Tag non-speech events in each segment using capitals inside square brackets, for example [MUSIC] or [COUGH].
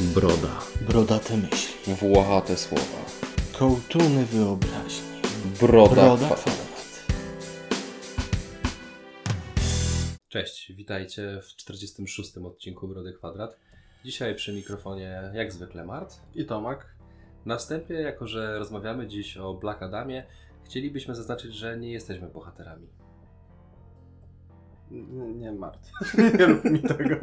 Broda. Brodate myśli. Włochate słowa. Kołtuny wyobraźni. Broda, Broda kwa- kwadrat. Cześć, witajcie w 46. odcinku Brody Kwadrat. Dzisiaj przy mikrofonie jak zwykle Mart. I Tomek. Na wstępie, jako że rozmawiamy dziś o Black Adamie, chcielibyśmy zaznaczyć, że nie jesteśmy bohaterami. Nie, nie martw. [LAUGHS] nie rób mi tego.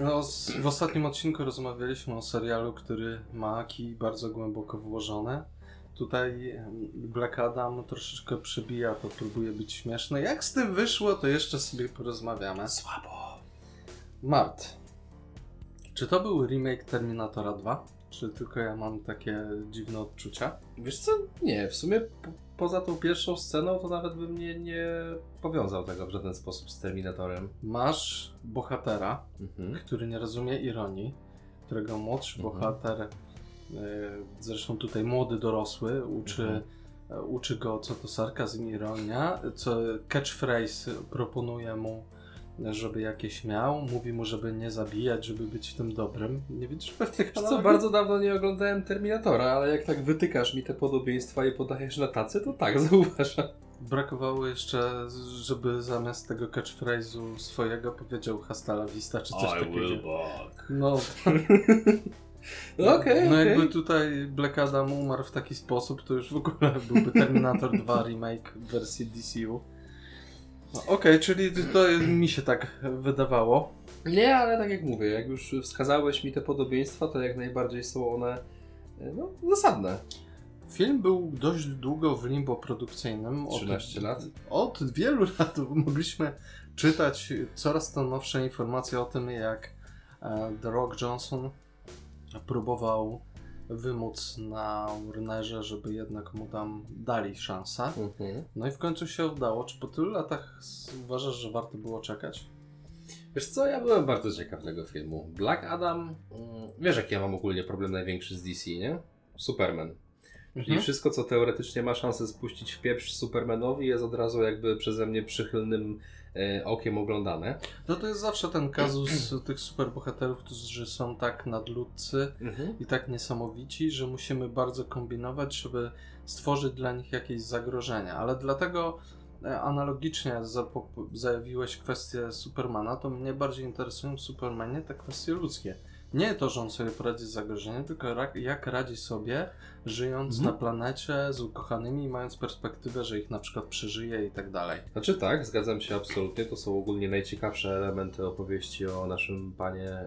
No, z, w ostatnim odcinku rozmawialiśmy o serialu, który ma kij bardzo głęboko włożone. Tutaj Black Adam troszeczkę przebija, to próbuje być śmieszne. Jak z tym wyszło, to jeszcze sobie porozmawiamy. Słabo. Mart. Czy to był remake Terminatora 2? Czy tylko ja mam takie dziwne odczucia? Wiesz co? Nie, w sumie poza tą pierwszą sceną to nawet bym nie, nie powiązał tego w żaden sposób z Terminatorem. Masz bohatera, Mhm. który nie rozumie ironii, którego młodszy Mhm. bohater, e, zresztą tutaj młody dorosły, uczy, Mhm. e, uczy go co to sarkazm i ironia, co catchphrase proponuje mu, żeby jakieś miał, mówi mu, żeby nie zabijać, żeby być tym dobrym. Nie widzisz pewnych Wiesz co, analogii? bardzo dawno nie oglądałem Terminatora, ale jak tak wytykasz mi te podobieństwa i podajesz na tacy, to tak, [LAUGHS] zauważam. Brakowało jeszcze, żeby zamiast tego catchphrase'u swojego powiedział hasta la vista, czy coś takiego. back. No, [LAUGHS] No okej, no okej. jakby tutaj Black Adam umarł w taki sposób, to już w ogóle byłby Terminator 2 remake w wersji DCU. No, Okej, czyli to mi się tak wydawało. Nie, ale tak jak mówię, jak już wskazałeś mi te podobieństwa, to jak najbardziej są one e, no, zasadne. Film był dość długo w limbo produkcyjnym. 13 lat. Od wielu [LAUGHS] lat mogliśmy czytać coraz to nowsze informacje o tym, jak The Rock Johnson próbował wymóc na Warnerze, żeby jednak mu tam dali szansę. Mhm. No i w końcu się udało. Czy po tylu latach uważasz, że warto było czekać? Wiesz co, ja byłem bardzo ciekaw tego filmu. Black Adam, mm, wiesz jaki ja mam ogólnie problem największy z DC, nie? Superman. Czyli Mhm. wszystko, co teoretycznie ma szansę spuścić w pieprz Supermanowi, jest od razu jakby przeze mnie przychylnym okiem oglądane. No to jest zawsze ten kazus [CLEARS THROAT] tych superbohaterów, którzy są tak nadludcy Mhm. i tak niesamowici, że musimy bardzo kombinować, żeby stworzyć dla nich jakieś zagrożenia. Ale dlatego e, analogicznie zajawiłeś kwestię Supermana, to mnie bardziej interesują w Supermanie te kwestie ludzkie. Nie to, że on sobie poradzi z zagrożeniem, tylko jak radzi sobie, żyjąc Mhm. na planecie z ukochanymi i mając perspektywę, że ich na przykład przeżyje i tak dalej. Znaczy tak, zgadzam się absolutnie. To są ogólnie najciekawsze elementy opowieści o naszym panie e,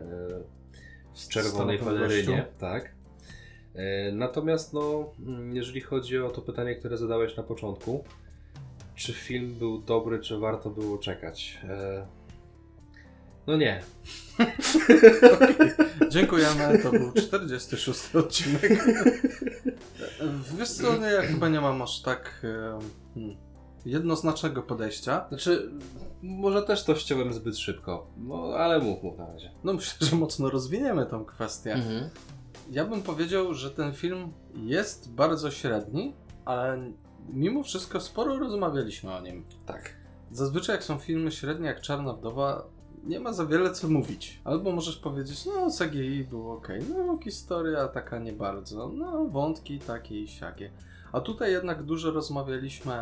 w czerwonej pelerynie. Tak. E, Natomiast no, mm, jeżeli chodzi o to pytanie, które zadałeś na początku, czy film był dobry, czy warto było czekać? No nie. Dziękujemy, to był 46 odcinek. Wiesz co, ja chyba nie mam aż tak hmm, jednoznacznego podejścia. Znaczy, może też to ściąłem zbyt szybko, no ale mów, mów na razie. No myślę, że mocno rozwiniemy tą kwestię. Ja bym powiedział, że ten film jest bardzo średni, ale mimo wszystko sporo rozmawialiśmy o nim. Tak. Zazwyczaj jak są filmy średnie jak Czarna Wdowa, nie ma za wiele co mówić. Albo możesz powiedzieć, no CGI było ok, no historia taka nie bardzo, no wątki takie i siakie. A tutaj jednak dużo rozmawialiśmy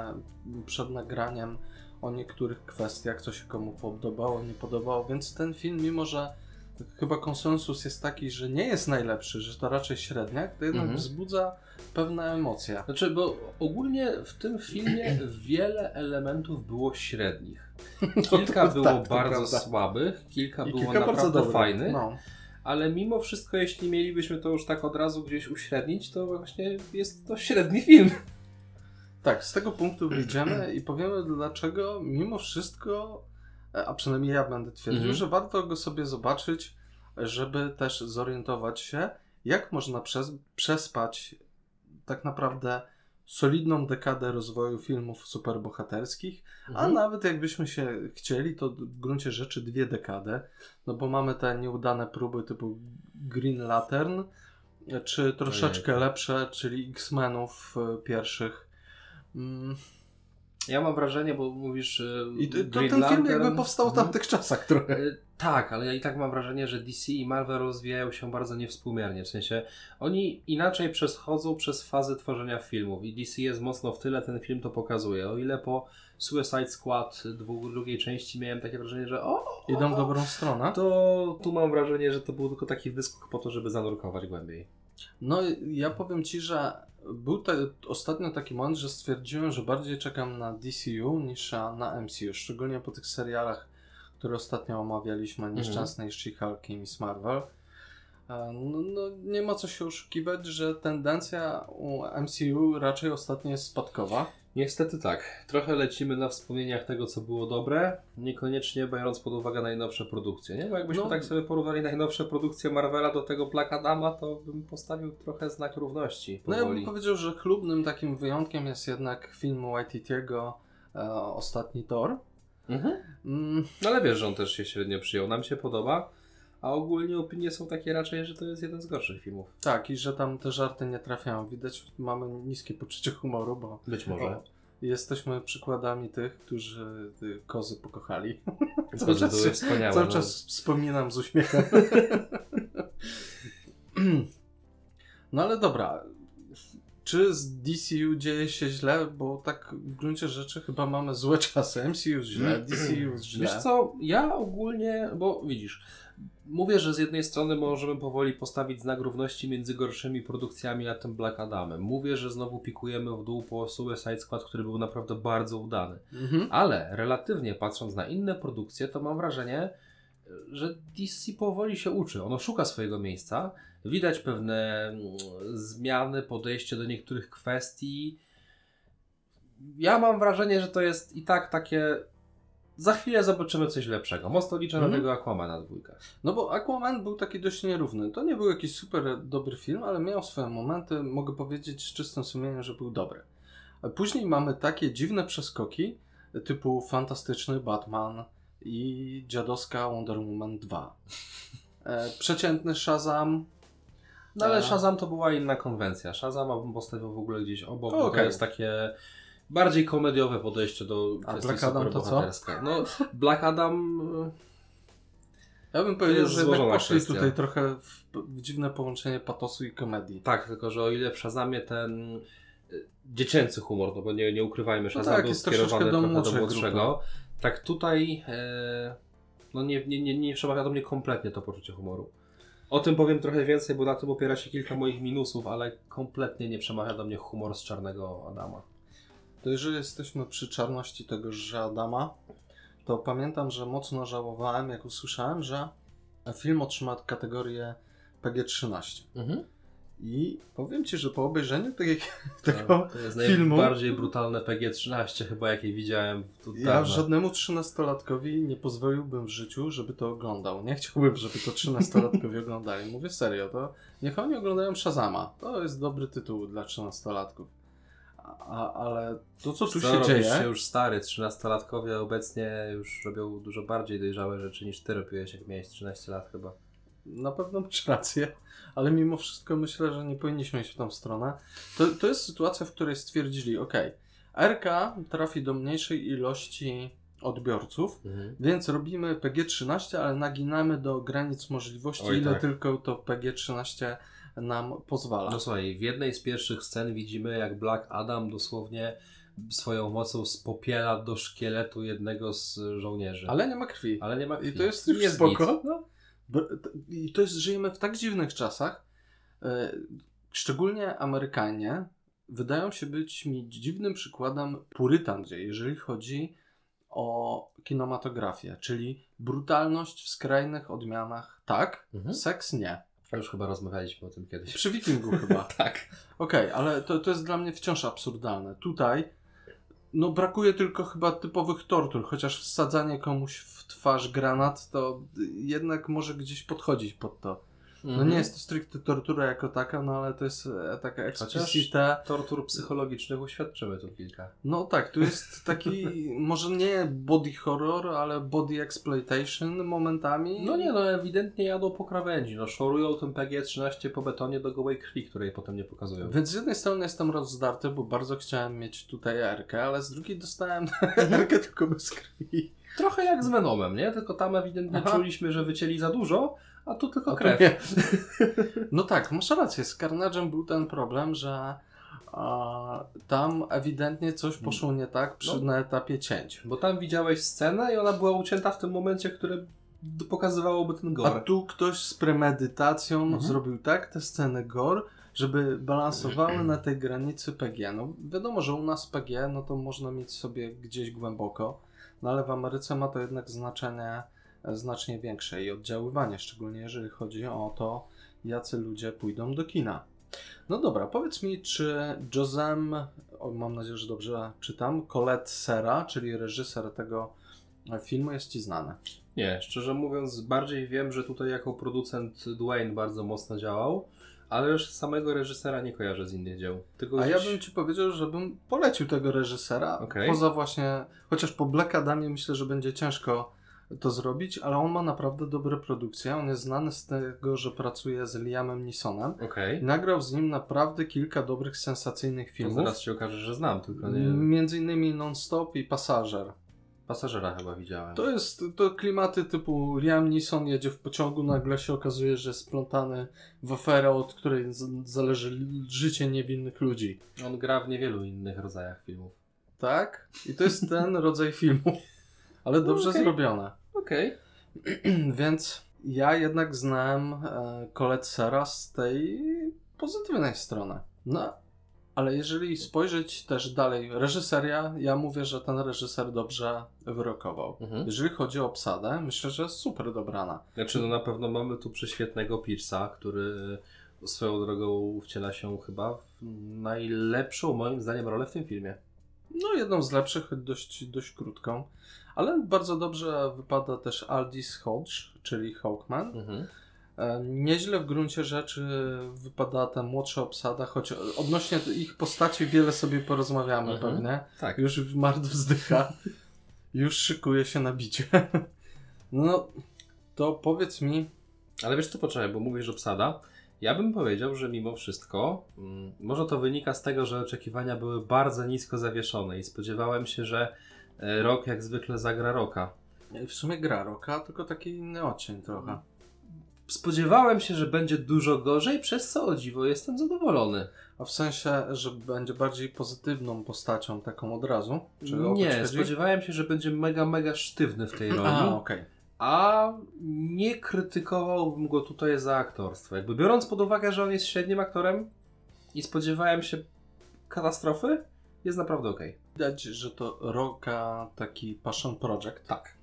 przed nagraniem o niektórych kwestiach, co się komu podobało, nie podobało, więc ten film, mimo że chyba konsensus jest taki, że nie jest najlepszy, że to raczej średniak, to jednak Mhm. wzbudza pewne emocje. Znaczy, bo ogólnie w tym filmie wiele elementów było średnich. [LAUGHS] Kilka to było tak, bardzo słabych, kilka I było kilka bardzo naprawdę fajnych, No. ale mimo wszystko, jeśli mielibyśmy to już tak od razu gdzieś uśrednić, to właśnie jest to średni film. [LAUGHS] Tak, z tego punktu wyjdziemy i powiemy dlaczego mimo wszystko, e, a przynajmniej ja będę twierdził, Mhm. że warto go sobie zobaczyć, żeby też zorientować się, jak można przez, przespać tak naprawdę solidną dekadę rozwoju filmów superbohaterskich, a Mhm. nawet jakbyśmy się chcieli, to w gruncie rzeczy dwie dekady, no bo mamy te nieudane próby typu Green Lantern, czy troszeczkę Ojej. lepsze, czyli X-Menów e, pierwszych. Mm, Ja mam wrażenie, bo mówisz. e, I to, Green ten film Lantern- jakby powstał w Mhm. tamtych czasach trochę. E, Tak, ale ja i tak mam wrażenie, że DC i Marvel rozwijają się bardzo niewspółmiernie. W sensie oni inaczej przechodzą przez fazy tworzenia filmów i DC jest mocno w tyle, ten film to pokazuje. O ile po Suicide Squad drugiej części miałem takie wrażenie, że o, Idą w dobrą stronę. to tu mam wrażenie, że to był tylko taki wyskok po to, żeby zanurkować głębiej. No ja powiem Ci, że był te, ostatnio taki moment, że stwierdziłem, że bardziej czekam na DCU niż na MCU, szczególnie po tych serialach, które ostatnio omawialiśmy, Nieszczęsnej She-Hulk i Miss Marvel. E, No, no, nie ma co się oszukiwać, że tendencja u MCU raczej ostatnio jest spadkowa. Niestety tak. Trochę lecimy na wspomnieniach tego, co było dobre, niekoniecznie biorąc pod uwagę najnowsze produkcje, nie? Bo jakbyśmy No. tak sobie porównali najnowsze produkcje Marvela do tego Black Adama, to bym postawił trochę znak równości No ja bym powoli. powiedział, że chlubnym takim wyjątkiem jest jednak film Waititiego e, Ostatni Thor. Mhm. Mm, No ale wiesz, że on też się średnio przyjął. Nam się podoba, a ogólnie opinie są takie raczej, że to jest jeden z gorszych filmów. tak, i że tam te żarty nie trafiają. Widać, mamy niskie poczucie humoru, bo Być może. O, Jesteśmy przykładami tych, którzy y, kozy pokochali. Cały czas były wspaniałe. Cały no. czas wspominam z uśmiechem. no ale dobra. Czy z DCU dzieje się źle? Bo tak w gruncie rzeczy chyba mamy złe czasy. MCU źle, DCU źle. Wiesz co, ja ogólnie, bo widzisz, mówię, że z jednej strony możemy powoli postawić znak równości między gorszymi produkcjami a tym Black Adamem. Mówię, że znowu pikujemy w dół po Suicide Squad, który był naprawdę bardzo udany. Mhm. Ale relatywnie patrząc na inne produkcje, to mam wrażenie, że DC powoli się uczy. Ono szuka swojego miejsca. Widać pewne mm, zmiany, podejście do niektórych kwestii. Ja mam wrażenie, że to jest i tak takie. Za chwilę zobaczymy coś lepszego. Mocno liczę Mhm. na tego Aquamana dwójkę. No bo Aquaman był taki dość nierówny. To nie był jakiś super dobry film, ale miał swoje momenty. Mogę powiedzieć z czystym sumieniem, że był dobry. A później mamy takie dziwne przeskoki, typu fantastyczny Batman i dziadowska Wonder Woman 2. [LAUGHS] E, przeciętny Shazam. No ale A. Shazam to była inna konwencja. Shazama bym postawił w ogóle gdzieś obok, bo to jest takie bardziej komediowe podejście do A kwestii Black Adam to co? No, Black Adam... y, Ja bym powiedział, że jednak poszli kwestia. tutaj trochę w, w dziwne połączenie patosu i komedii. Tak, tylko że o ile w Shazamie ten y, dziecięcy humor, no bo nie, nie ukrywajmy, Shazam tak, był jest skierowany troszeczkę do trochę do młodszej młodszego. Tak tutaj e, no nie, nie, nie, nie przemawia do mnie kompletnie to poczucie humoru. O tym powiem trochę więcej, bo na tym opiera się kilka moich minusów, ale kompletnie nie przemawia do mnie humor z Czarnego Adama. To jeżeli jesteśmy przy czarności tego Adama, to pamiętam, że mocno żałowałem, jak usłyszałem, że film otrzyma kategorię PG-13. Mhm. I powiem Ci, że po obejrzeniu tej, tego To jest filmu najbardziej brutalne PG-13 chyba jakie widziałem. Ja dawno. żadnemu 13-latkowi nie pozwoliłbym w życiu, żeby to oglądał. Nie chciałbym, żeby to 13-latkowie [LAUGHS] oglądali. Mówię serio, to niech oni oglądają Shazama. To jest dobry tytuł dla 13-latków. A, ale to, co tu Co, się dzieje... się już stary, 13-latkowie obecnie już robią dużo bardziej dojrzałe rzeczy niż ty robiłeś, jak miałeś 13 lat chyba. Na pewno masz rację, ale mimo wszystko myślę, że nie powinniśmy iść w tą stronę. To, to jest sytuacja, w której stwierdzili, ok, RK trafi do mniejszej ilości odbiorców, więc robimy PG-13, ale naginamy do granic możliwości, Oj, ile tak. tylko to PG-13 nam pozwala. No słuchaj, w jednej z pierwszych scen widzimy, jak Black Adam dosłownie swoją mocą spopiela do szkieletu jednego z żołnierzy. Ale nie ma krwi. Ale nie ma krwi. I to jest już Jest spoko. No. I to jest, żyjemy w tak dziwnych czasach. e, Szczególnie Amerykanie wydają się być mi dziwnym przykładem purytan, gdzie jeżeli chodzi o kinematografię, czyli brutalność w skrajnych odmianach tak, Mhm. seks nie. Już chyba rozmawialiśmy o tym kiedyś. Przy Wikingu chyba. [LAUGHS] Tak. Okej, ale to, to jest dla mnie wciąż absurdalne. Tutaj no brakuje tylko chyba typowych tortur, chociaż wsadzanie komuś w twarz granat to jednak może gdzieś podchodzić pod to. No nie jest to stricte tortura jako taka, no ale to jest e, taka explicite. Tortur psychologicznych uświadczymy tu kilka. No tak, tu jest taki, [LAUGHS] może nie body horror, ale body exploitation momentami. No nie, no ewidentnie jadą po krawędzi. No szorują tym PG-13 po betonie do gołej krwi, której potem nie pokazują. Więc z jednej strony jestem rozdarty, bo bardzo chciałem mieć tutaj Erkę, ale z drugiej dostałem [LAUGHS] Erkę tylko bez krwi. Trochę jak z Venomem, nie? Tylko tam ewidentnie Aha. czuliśmy, że wycięli za dużo, a tu tylko A krew. nie. [LAUGHS] No tak, masz rację, z Carnage'em był ten problem, że a, tam ewidentnie coś poszło nie tak przy, No. na etapie cięć. Bo tam widziałeś scenę i ona była ucięta w tym momencie, które pokazywałoby ten A gore. tu ktoś z premedytacją Mhm. zrobił tak te sceny gore, żeby balansowały na tej granicy PG. No wiadomo, że u nas PG, no to można mieć sobie gdzieś głęboko, no ale w Ameryce ma to jednak znaczenie znacznie większe i oddziaływanie, szczególnie jeżeli chodzi o to, jacy ludzie pójdą do kina. No dobra, powiedz mi, czy Josem, mam nadzieję, że dobrze czytam, Colette Serra, czyli reżyser tego filmu, jest Ci znany. Nie, szczerze mówiąc, bardziej wiem, że tutaj jako producent Dwayne bardzo mocno działał, ale już samego reżysera nie kojarzę z innych dzieł. Tylko A ja gdzieś- bym ci powiedział, żebym polecił tego reżysera. Okej. Poza właśnie, chociaż po Black Adamie myślę, że będzie ciężko to zrobić, ale on ma naprawdę dobre produkcje. On jest znany z tego, że pracuje z Liamem Neesonem. Okej. I nagrał z nim naprawdę kilka dobrych, sensacyjnych To filmów. zaraz się okaże, że znam, tylko nie... Między innymi Non-Stop i Pasażer. Pasażera chyba widziałem. To jest to klimaty typu Liam Neeson jedzie w pociągu, nagle się okazuje, że jest splątany w aferę, od której zależy życie niewinnych ludzi. On gra w niewielu innych rodzajach filmów. Tak? I to jest ten rodzaj filmu. [LAUGHS] Ale dobrze okej. zrobione. Okej. [CLEARS THROAT] Więc ja jednak znałem e, Colette Serra z tej pozytywnej strony. No, ale jeżeli spojrzeć też dalej, reżyseria, ja mówię, że ten reżyser dobrze wyrokował. Mhm. Jeżeli chodzi o obsadę, myślę, że jest super dobrana. Znaczy, no na pewno mamy tu prześwietnego Pierce'a, który swoją drogą wciela się chyba w najlepszą, moim zdaniem, rolę w tym filmie. No, jedną z lepszych, dość, dość krótką. Ale bardzo dobrze wypada też Aldis Hodge, czyli Hawkman. Mhm. E, Nieźle w gruncie rzeczy wypada ta młodsza obsada, choć odnośnie ich postaci wiele sobie porozmawiamy Mhm. pewnie. Tak. Już Mard wzdycha. [LAUGHS] Już szykuje się na bicie. [LAUGHS] No, to powiedz mi, Ale wiesz co, poczekaj, bo mówisz obsada. Ja bym powiedział, że mimo wszystko, mm, może to wynika z tego, że oczekiwania były bardzo nisko zawieszone i spodziewałem się, że e, rok jak zwykle zagra roka. w sumie gra roka, tylko taki inny odcień trochę. Spodziewałem się, że będzie dużo gorzej, przez co o dziwo jestem zadowolony. A w sensie, że będzie bardziej pozytywną postacią taką od razu? Nie, spodziewałem się, że będzie mega, mega sztywny w tej roli. A, okej. A nie krytykowałbym go tutaj za aktorstwo. Jakby biorąc pod uwagę, że on jest średnim aktorem i spodziewałem się katastrofy, jest naprawdę okej. Widać, że to roka taki passion project. Tak.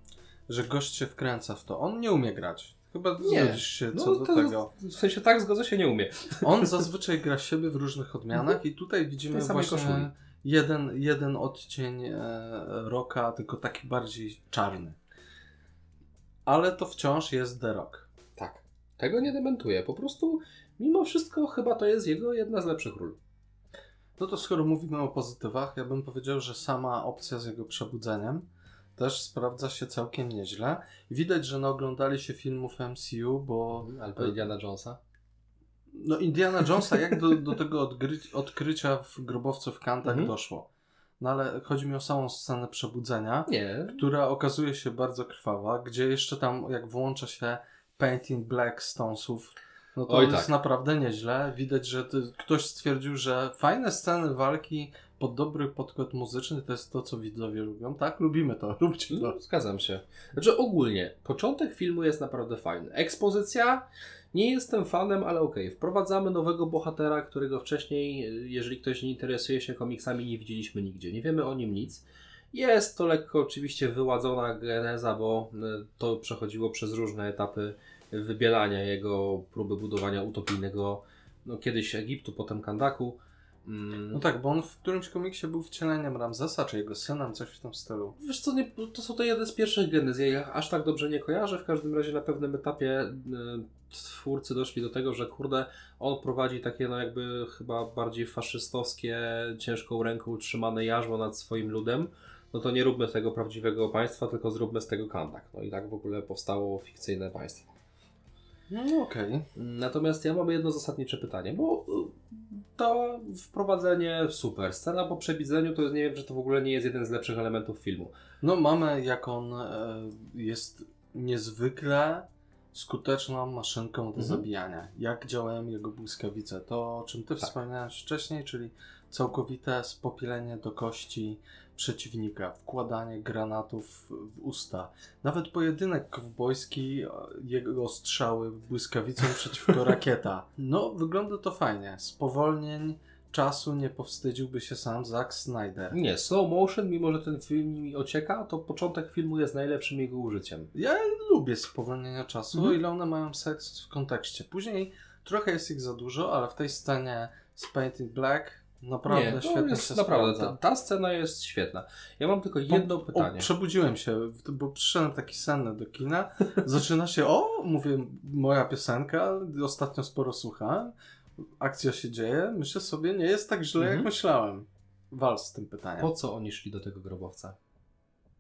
Że gość się wkręca w to. On nie umie grać. Chyba Nie. zgodzisz się No co do tego. w sensie tak zgodzę się nie umie. [LAUGHS] On zazwyczaj gra siebie w różnych odmianach i tutaj widzimy właśnie koszuli. jeden, jeden odcień e, roka, tylko taki bardziej czarny. Ale to wciąż jest The Rock. Tak. Tego nie dementuję. Po prostu mimo wszystko chyba to jest jego jedna z lepszych ról. No to skoro mówimy o pozytywach, ja bym powiedział, że sama opcja z jego przebudzeniem też sprawdza się całkiem nieźle. Widać, że naoglądali się filmów MCU, bo Albo Indiana Jonesa. no Indiana Jonesa, jak do, do tego odgry- odkrycia w grobowcu w Kantach Mhm. doszło. No ale chodzi mi o samą scenę przebudzenia, Nie. która okazuje się bardzo krwawa, gdzie jeszcze tam jak włącza się Painting Black Stonesów, no to Oj, jest tak. naprawdę nieźle. Widać, że ty, ktoś stwierdził, że fajne sceny walki pod dobry podkład muzyczny to jest to, co widzowie lubią. Tak, lubimy to, [LAUGHS] róbcie to. No, zgadzam się. Znaczy ogólnie, początek filmu jest naprawdę fajny. Ekspozycja, nie jestem fanem, ale okej. Wprowadzamy nowego bohatera, którego wcześniej, jeżeli ktoś nie interesuje się komiksami, nie widzieliśmy nigdzie. Nie wiemy o nim nic. Jest to lekko oczywiście wyładzona geneza, bo y, to przechodziło przez różne etapy wybielania jego próby budowania utopijnego, no kiedyś Egiptu, potem Kandaku. Mm, No tak, bo on w którymś komiksie był wcieleniem Ramzesa, czy jego synem, coś w tym stylu. Wiesz co, nie, to są to jeden z pierwszych genez. Ja ich aż tak dobrze nie kojarzę. W każdym razie na pewnym etapie y, twórcy doszli do tego, że kurde, on prowadzi takie no jakby chyba bardziej faszystowskie, ciężką ręką utrzymane jarzmo nad swoim ludem. No to nie róbmy z tego prawdziwego państwa, tylko zróbmy z tego kandak. No i tak w ogóle powstało fikcyjne państwo. No okej. Natomiast ja mam jedno zasadnicze pytanie, bo y, to wprowadzenie super. Scena po przebidzeniu to jest, nie wiem, że to w ogóle nie jest jeden z lepszych elementów filmu. No mamy jak on e, jest niezwykle skuteczną maszynką do Mhm. zabijania. Jak działają jego błyskawice. To o czym ty Tak. wspomniałeś wcześniej, czyli całkowite spopielenie do kości przeciwnika, wkładanie granatów w usta. Nawet pojedynek kowbojski, e, jego strzały błyskawicą przeciwko rakieta. [LAUGHS] No, wygląda to fajnie. Spowolnień czasu nie powstydziłby się sam Zack Snyder. Nie, slow motion, mimo że ten film mi ocieka, to początek filmu jest najlepszym jego użyciem. Ja lubię spowolnienia czasu, Mhm. ile one mają sens w kontekście. Później trochę jest ich za dużo, ale w tej scenie z Paint in Black naprawdę nie, świetnie jest się naprawdę, ta, ta scena jest świetna. Ja mam tylko jedno Po- pytanie. O, przebudziłem się, bo przyszedłem taki senny do kina. [LAUGHS] Zaczyna się, o, mówię, moja piosenka, ostatnio sporo słuchałem. Akcja się dzieje. Myślę sobie, nie jest tak źle, jak Mhm. myślałem. Wal z tym pytaniem. Po co oni szli do tego grobowca?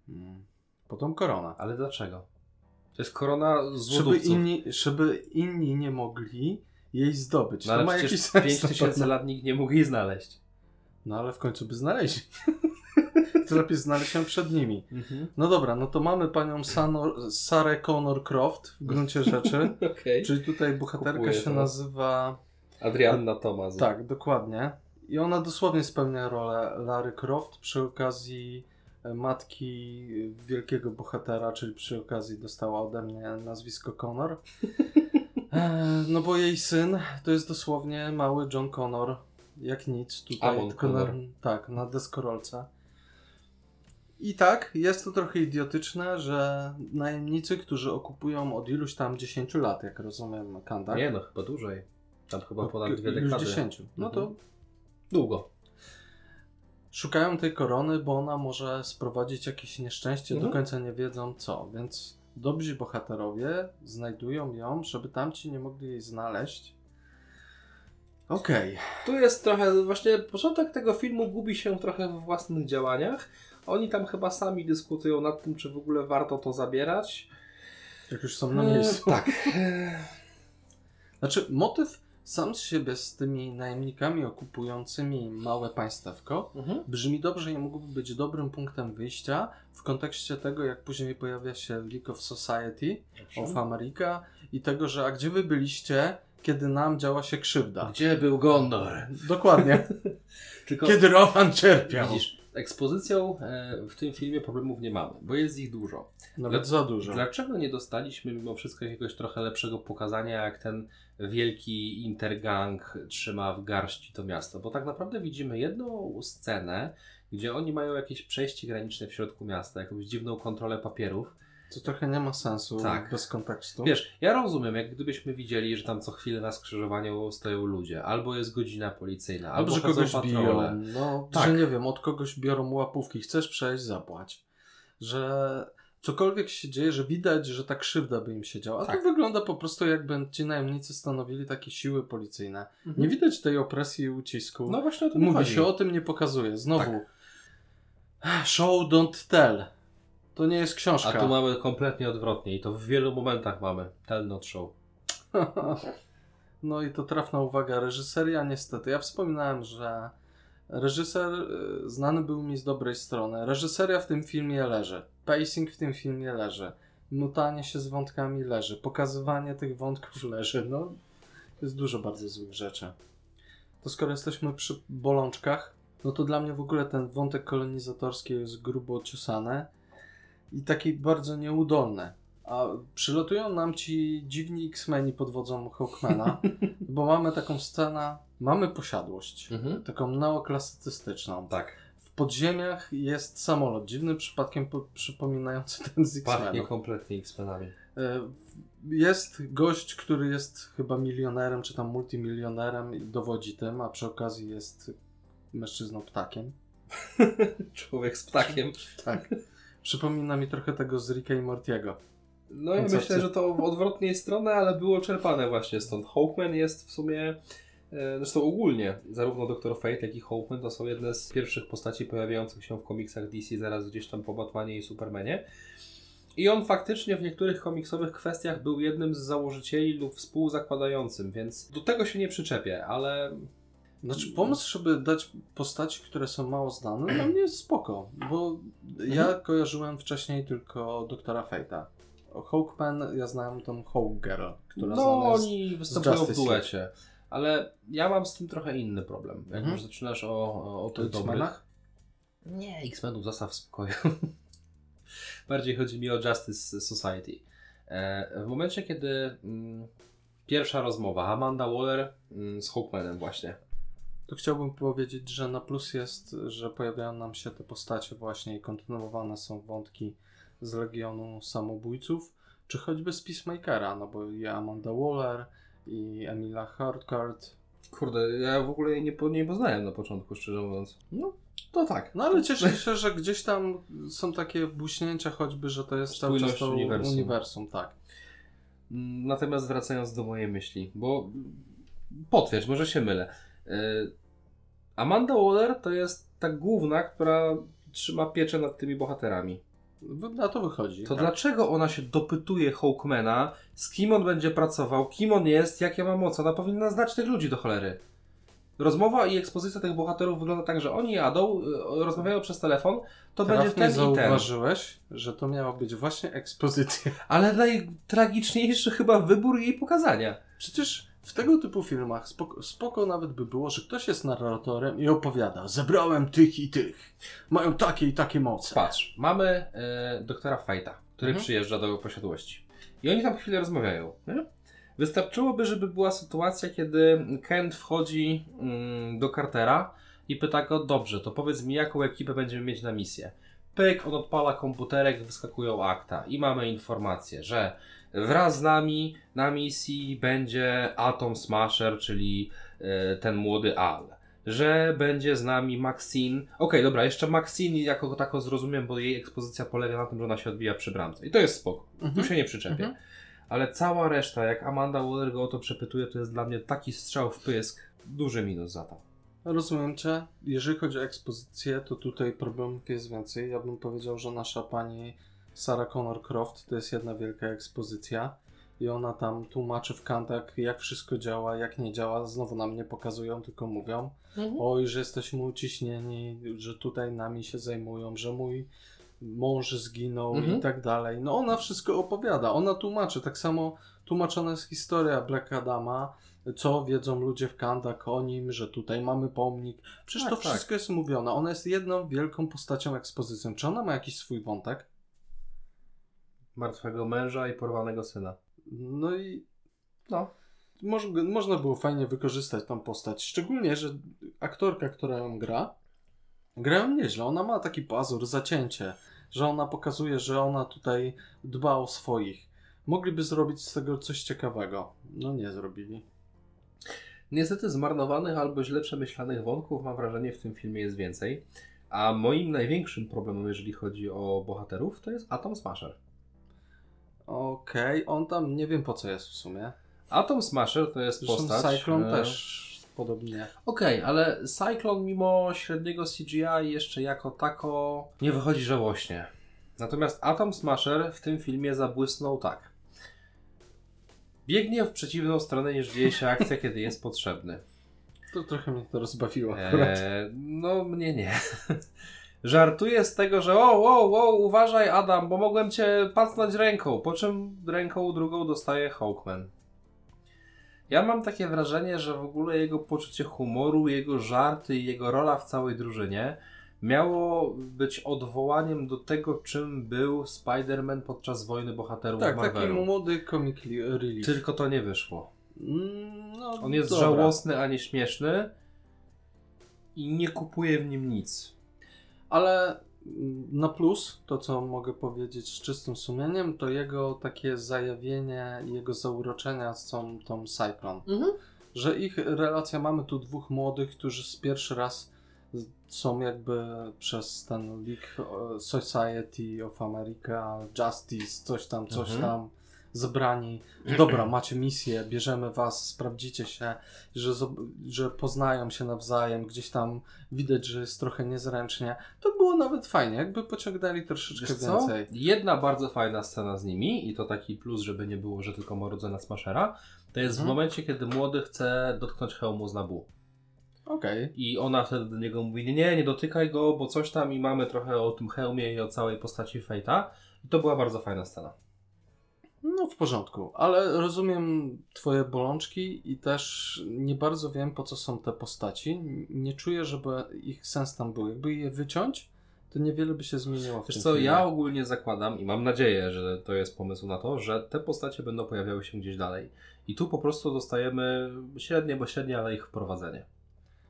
Mm. Potem korona. Ale dlaczego? To jest korona Żeby złodówców. inni, żeby inni nie mogli jej zdobyć. No to ale ma przecież jakiś sens. 5 na tysięcy pewno. lat nikt nie mógł jej znaleźć. No ale w końcu by znaleźli. [LAUGHS] to lepiej znaleźć się przed nimi. Mhm. No dobra, no to mamy panią Sano, Sarę Connor Croft w gruncie rzeczy. [LAUGHS] Okej. Czyli tutaj bohaterka Kupuję się to. nazywa. Adrianna Thomas. Tak, dokładnie. I ona dosłownie spełnia rolę Lary Croft przy okazji e, matki wielkiego bohatera, czyli przy okazji dostała ode mnie nazwisko Connor. [LAUGHS] E, No bo jej syn to jest dosłownie mały John Connor. Jak nic tutaj. Amon tylko na, Connor. tak, na deskorolce. I tak, jest to trochę idiotyczne, że najemnicy, którzy okupują od iluś tam 10 lat, jak rozumiem, Kandak. Nie no, chyba dłużej. Tam chyba ponad dwie już dekady. 10. No to Mhm. Długo. szukają tej korony, bo ona może sprowadzić jakieś nieszczęście, Mhm. do końca nie wiedzą co, więc dobrzy bohaterowie znajdują ją, żeby tamci nie mogli jej znaleźć. Okej. Tu jest trochę, właśnie początek tego filmu gubi się trochę we własnych działaniach. Oni tam chyba sami dyskutują nad tym, czy w ogóle warto to zabierać. Jak już są na E, miejscu. tak. Znaczy, motyw sam z siebie z tymi najemnikami okupującymi małe państewko Mhm. brzmi dobrze i mógłby być dobrym punktem wyjścia w kontekście tego, jak później pojawia się League of Society of America i tego, że a gdzie wy byliście, kiedy nam działa się krzywda. Gdzie był Gondor? Dokładnie. [LAUGHS] Tylko kiedy Rohan cierpiał. widzisz, ekspozycją e, w tym filmie problemów nie mamy, bo jest ich dużo. Nawet za dużo. Dlaczego nie dostaliśmy mimo wszystko jakiegoś trochę lepszego pokazania, jak ten wielki intergang trzyma w garści to miasto? Bo tak naprawdę widzimy jedną scenę, gdzie oni mają jakieś przejście graniczne w środku miasta, jakąś dziwną kontrolę papierów. To trochę nie ma sensu Tak. bez kontekstu. Wiesz, ja rozumiem, jak gdybyśmy widzieli, że tam co chwilę na skrzyżowaniu stoją ludzie, albo jest godzina policyjna, albo, Albo że kogoś patrole. biją. No, Tak. że nie wiem, od kogoś biorą łapówki. Chcesz przejść, zapłać. Że cokolwiek się dzieje, że widać, że ta krzywda by im się działa. A Tak. to wygląda po prostu jakby ci najemnicy stanowili takie siły policyjne. Mhm. Nie widać tej opresji i ucisku. No właśnie o to Mówi chodzi. się o tym, nie pokazuje. Znowu. Tak. Show don't tell. To nie jest A książka. tu mamy kompletnie odwrotnie i to w wielu momentach mamy. Tell not show. [LAUGHS] No i to trafna uwaga. Reżyseria niestety. Ja wspominałem, że reżyser y, znany był mi z dobrej strony. Reżyseria w tym filmie leży. Pacing w tym filmie leży. Mutanie się z wątkami leży. Pokazywanie tych wątków leży. No, jest dużo bardzo złych rzeczy. To skoro jesteśmy przy bolączkach, no to dla mnie w ogóle ten wątek kolonizatorski jest grubo ociosany i taki bardzo nieudolny. A przylatują nam ci dziwni X-Meni pod wodzą Hawkmana, [LAUGHS] bo mamy taką scenę, mamy posiadłość, Mhm. taką neoklasycystyczną. Tak. W podziemiach jest samolot, dziwnym przypadkiem po, przypominający ten z Pachnie X-Menów. kompletnie X-Menami. E, Jest gość, który jest chyba milionerem, czy tam multimilionerem i dowodzi tym, a przy okazji jest mężczyzną ptakiem. [LAUGHS] Człowiek z ptakiem. Tak. Przypomina mi trochę tego z Ricka i Mortiego. No i myślę, że to w odwrotnej strony, ale było czerpane właśnie stąd. Hawkman jest w sumie, e, zresztą ogólnie, zarówno Dr. Fate, jak i Hawkman to są jedne z pierwszych postaci pojawiających się w komiksach DC zaraz gdzieś tam po Batmanie i Supermanie. I on faktycznie w niektórych komiksowych kwestiach był jednym z założycieli lub współzakładającym, więc do tego się nie przyczepię, ale Znaczy pomysł, żeby dać postaci, które są mało znane, dla mnie jest spoko, bo ja kojarzyłem wcześniej tylko Doktora Fate'a. Hawkman, ja znałem tą Hawk Girl, która no znana jest... oni występują w Justice duecie. Ale ja mam z tym trochę inny problem. Jak Mhm. już zaczynasz o, o, o tych dobrych... X-Menach? Nie, X-Menów zostaw w spokoju. [LAUGHS] Bardziej chodzi mi o Justice Society. E, w momencie, kiedy mm, pierwsza rozmowa, Amanda Waller mm, z Hawkmanem właśnie. To chciałbym powiedzieć, że na plus jest, że pojawiają nam się te postacie właśnie i kontynuowane są wątki z Legionu Samobójców, czy choćby z Peacemakera, no bo i Amanda Waller, i Emilia Harcourt. Kurde, ja w ogóle jej nie, po, nie poznałem na początku, szczerze mówiąc. No, to tak. No ale cieszę się, że gdzieś tam są takie buśnięcia choćby, że to jest cały czas to uniwersum. uniwersum. tak. Natomiast wracając do mojej myśli, bo potwierdź, może się mylę. E, Amanda Waller to jest ta główna, która trzyma pieczę nad tymi bohaterami. Na to wychodzi. To tak? dlaczego ona się dopytuje Hawkmana, z kim on będzie pracował, kim on jest, jakie ma moce? Ona powinna znać tych ludzi do cholery. Rozmowa i ekspozycja tych bohaterów wygląda tak, że oni jadą, y, rozmawiają przez telefon, to będzie Trafnie ten i ten. zauważyłeś, że to miała być właśnie ekspozycja. Ale najtragiczniejszy chyba wybór jej pokazania. Przecież w tego typu filmach spoko, spoko nawet by było, że ktoś jest narratorem i opowiada zebrałem tych i tych. Mają takie i takie moce. Patrz, mamy e, doktora Fajta, który Mhm. przyjeżdża do posiadłości. I oni tam chwilę rozmawiają. Nie? Wystarczyłoby, żeby była sytuacja, kiedy Kent wchodzi mm, do Cartera i pyta go, dobrze, to powiedz mi, jaką ekipę będziemy mieć na misję. Pyk, on odpala komputerek, wyskakują akta i mamy informację, że wraz z nami na misji będzie Atom Smasher, czyli e, ten młody Al. Że będzie z nami Maxine. Okej, dobra, jeszcze Maxine jako tako zrozumiem, bo jej ekspozycja polega na tym, że ona się odbija przy bramce. I to jest spoko. Tu Mhm. się nie przyczepię. Mhm. Ale cała reszta, jak Amanda Waller go o to przepytuje, to jest dla mnie taki strzał w pysk. Duży minus za to. Rozumiem Cię. Jeżeli chodzi o ekspozycję, to tutaj problemów jest więcej. Ja bym powiedział, że nasza pani Sarah Connor Croft to jest jedna wielka ekspozycja. I ona tam tłumaczy w kantach, jak wszystko działa, jak nie działa. Znowu nam nie pokazują, tylko mówią. Oj, że jesteśmy uciśnieni, że tutaj nami się zajmują, że mój mąż zginął Mhm. i tak dalej. No ona wszystko opowiada, ona tłumaczy. Tak samo tłumaczona jest historia Black Adama, co wiedzą ludzie w Kandak o nim, że tutaj mamy pomnik. Przecież Tak, to tak. wszystko jest mówione. Ona jest jedną wielką postacią ekspozycją. Czy ona ma jakiś swój wątek? Martwego męża i porwanego syna. No i No. Moż, można było fajnie wykorzystać tą postać. Szczególnie, że aktorka, która ją gra, gra ją nieźle. Ona ma taki pazur, zacięcie, że ona pokazuje, że ona tutaj dba o swoich. Mogliby zrobić z tego coś ciekawego. No nie zrobili. Niestety zmarnowanych albo źle przemyślanych wątków mam wrażenie w tym filmie jest więcej. A moim największym problemem, jeżeli chodzi o bohaterów, to jest Atom Smasher. Okej, on tam nie wiem po co jest w sumie. Atom Smasher to jest Zresztą postać... Cyclone e, też podobnie. Okej, ale Cyclone mimo średniego CGI jeszcze jako tako nie wychodzi żałośnie. Natomiast Atom Smasher w tym filmie zabłysnął tak. Biegnie w przeciwną stronę niż dzieje się akcja, kiedy jest potrzebny. To trochę mnie to rozbawiło. Eee, no mnie nie. Żartuje z tego, że o, o, o, uważaj Adam, bo mogłem cię pacnąć ręką, po czym ręką drugą dostaje Hawkman. Ja mam takie wrażenie, że w ogóle jego poczucie humoru, jego żarty i jego rola w całej drużynie miało być odwołaniem do tego, czym był Spider-Man podczas wojny bohaterów Tak, w taki Marvelu. młody comic li- relief. Tylko to nie wyszło. Mm, No, On jest dobra. żałosny, a nie śmieszny i nie kupuje w nim nic. Ale na plus, to co mogę powiedzieć z czystym sumieniem, to jego takie zajawienie, jego zauroczenia z tą, tą Cyclone. Że ich relacja, mamy tu dwóch młodych, którzy z pierwszy raz są jakby przez ten League Society of America, Justice, coś tam, coś Mhm. tam, zebrani. [CLEARS THROAT] Dobra, macie misję, bierzemy was, sprawdzicie się, że, że poznają się nawzajem, gdzieś tam widać, że jest trochę niezręcznie. To było nawet fajnie, jakby pociągnęli troszeczkę Wiesz co? więcej. Jedna bardzo fajna scena z nimi i to taki plus, żeby nie było, że tylko marudzę na Smashera, to jest w Mhm. momencie, kiedy młody chce dotknąć hełmu z Nabu. Okej. I ona wtedy do niego mówi, nie, nie, dotykaj go, bo coś tam i mamy trochę o tym hełmie i o całej postaci Fate'a. I to była bardzo fajna scena. W porządku, ale rozumiem twoje bolączki i też nie bardzo wiem po co są te postaci. Nie czuję, żeby ich sens tam był. Jakby je wyciąć, to niewiele by się zmieniło w Wiesz co, filmie. ja ogólnie zakładam i mam nadzieję, że to jest pomysł na to, że te postacie będą pojawiały się gdzieś dalej. I tu po prostu dostajemy średnie, bo średnie, ale ich wprowadzenie.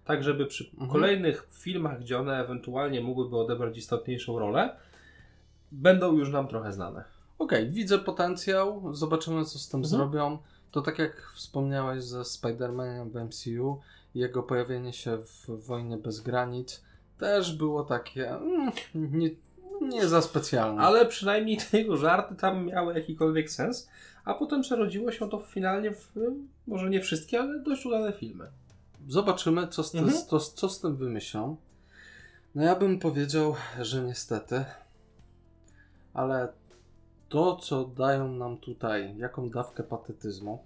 Tak, żeby przy Mhm. kolejnych filmach, gdzie one ewentualnie mogłyby odebrać istotniejszą rolę, będą już nam trochę znane. Okej, widzę potencjał, zobaczymy co z tym Mhm. zrobią. To tak jak wspomniałeś ze Spider-Manem w MCU, jego pojawienie się w Wojnie Bez Granic też było takie mm, nie, nie za specjalne. Ale przynajmniej te jego żarty tam miały jakikolwiek sens, a potem przerodziło się to finalnie w, może nie wszystkie, ale dość udane filmy. Zobaczymy, co z, Mhm. to, co z tym wymyślą. No ja bym powiedział, że niestety, ale to, co dają nam tutaj, jaką dawkę patetyzmu,